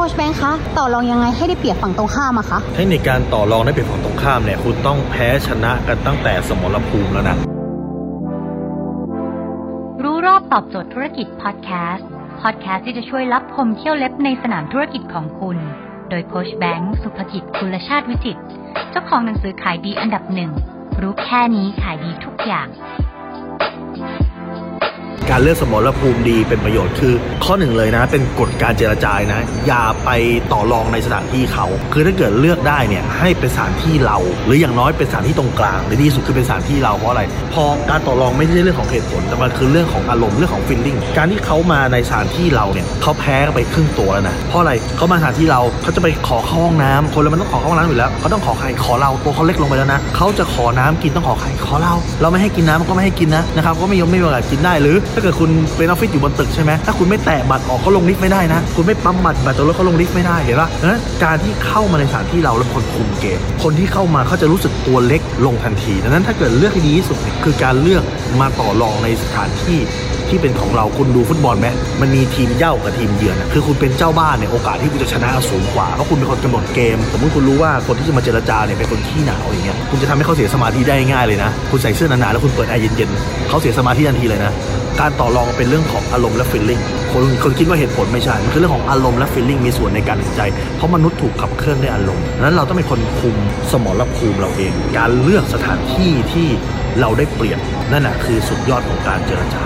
ค้ชแบงค์คะต่อรองยังไงให้ได้เปรียบฝั่งตรงข้ามอะคะเทคนิคการต่อรองได้เปรียบฝั่งตรงข้ามเนี่ยคุณต้องแพ้ชนะกันตั้งแต่สมรภูมิแล้วนะรู้รอบตอบโจทย์ธุรกิจพอดแคสต์พอดแคสต์ที่จะช่วยรับพมเที่ยวเล็บในสนามธุรกิจของคุณ โดยโคชแบงค์สุภกิจคุลชาติวิจิตรเจ้าของหนังสือขายดีอันดับหนึ่งรู้แค่นี้ขายดีทุกอย่าง การเลือกสมรภูมิดีเป็นประโยชน์คือ ข้อหนึ่งเลยนะ เป็นกฎการเจรจานะ อย่าไปต่อรองในสถานที่เขา คือถ้าเกิดเลือกได้เนี่ยให้เป็นสถานที่เรา หรืออย่างน้อยเป็นสถานที่ตรงกลางในที่สุดคือเป็นสถานที่เราเพราะอะไรพอการต่อรองไม่ใช่เรื่องของเหตุผลแต่มันคือเรื่องของอารมณ์เรื่องของฟีลลิ่งการที่เขามาในสถานที่เราเนี่ยเขาแพ้ไปครึ่งตัวแล้วนะเพราะอะไรเขามาสถานที่เราเขาจะไปขอเข้าห้องน้ำคนเรามันต้องขอเข้าห้องน้ำอยู่แล้วเขาต้องขอใครขอเราตัวเขาเล็กลงไปแล้วนะเขาจะขอน้ำกินต้องขอใครขอเรา เราไม่ให้กินน้ำก็ไม่ให้กินนะนะครับก็ไม่ยอมไม่มีโอกาสกินได้หรือถ้าเกิดคุณเป็นออฟฟิศอยู่บนตึกใช่ไหมถ้าคุณไม่แตะบัตรออกก็ลงลิฟต์ไม่ได้นะ คุณไม่ปั๊มบัตรบัตรตัวรถเขาลงลิฟต์ไม่ได้เห็นปะดังนั้นการที่เข้ามาในสถานที่เราแล้วคนคุมเกม คนที่เข้ามาเขาจะรู้สึกตัวเล็กลงทันที ดังนั้นถ้าเกิดเลือกที่ดีที่สุดเนี่ยคือการเลือกมาต่อรองในสถานที่ที่เป็นของเราคุณดูฟุตบอลไหมมันมีทีมเหย้ากับทีมเยือนนะคือคุณเป็นเจ้าบ้านเนี่ยโอกาสที่คุณจะชนะสูงกว่าเพราะคุณเป็นคนกำหนดเกมสมมติคุณรู้ว่าคนที่จะมาเจรจาเนี่ยเป็นคนขี้หนาวอย่างเงี้ยคุณจะทำให้เขาเสียสมาธิได้ง่ายเลยนะ คุณใส่เสื้อหนาๆแล้วคุณเปิดแอร์เย็นๆเขาเสียสมาธิทันทีเลยนะ การต่อรองเป็นเรื่องของอารมณ์และฟีลลิ่งคนคนคิดว่าเหตุผลไม่ใช่ มันคือเรื่องของอารมณ์และฟีลลิ่งมีส่วนในการตัดสินใจ เพราะมนุษย์ถูกขับเคลื่อนด้วยอารมณ์ดังนั้นเราต้องเป็นคนคุมสมรภูมิเราเอง การเลือกสถานที่ที่เราได้เปรียบนั่นแหะคือสุดยอดของการเจรจา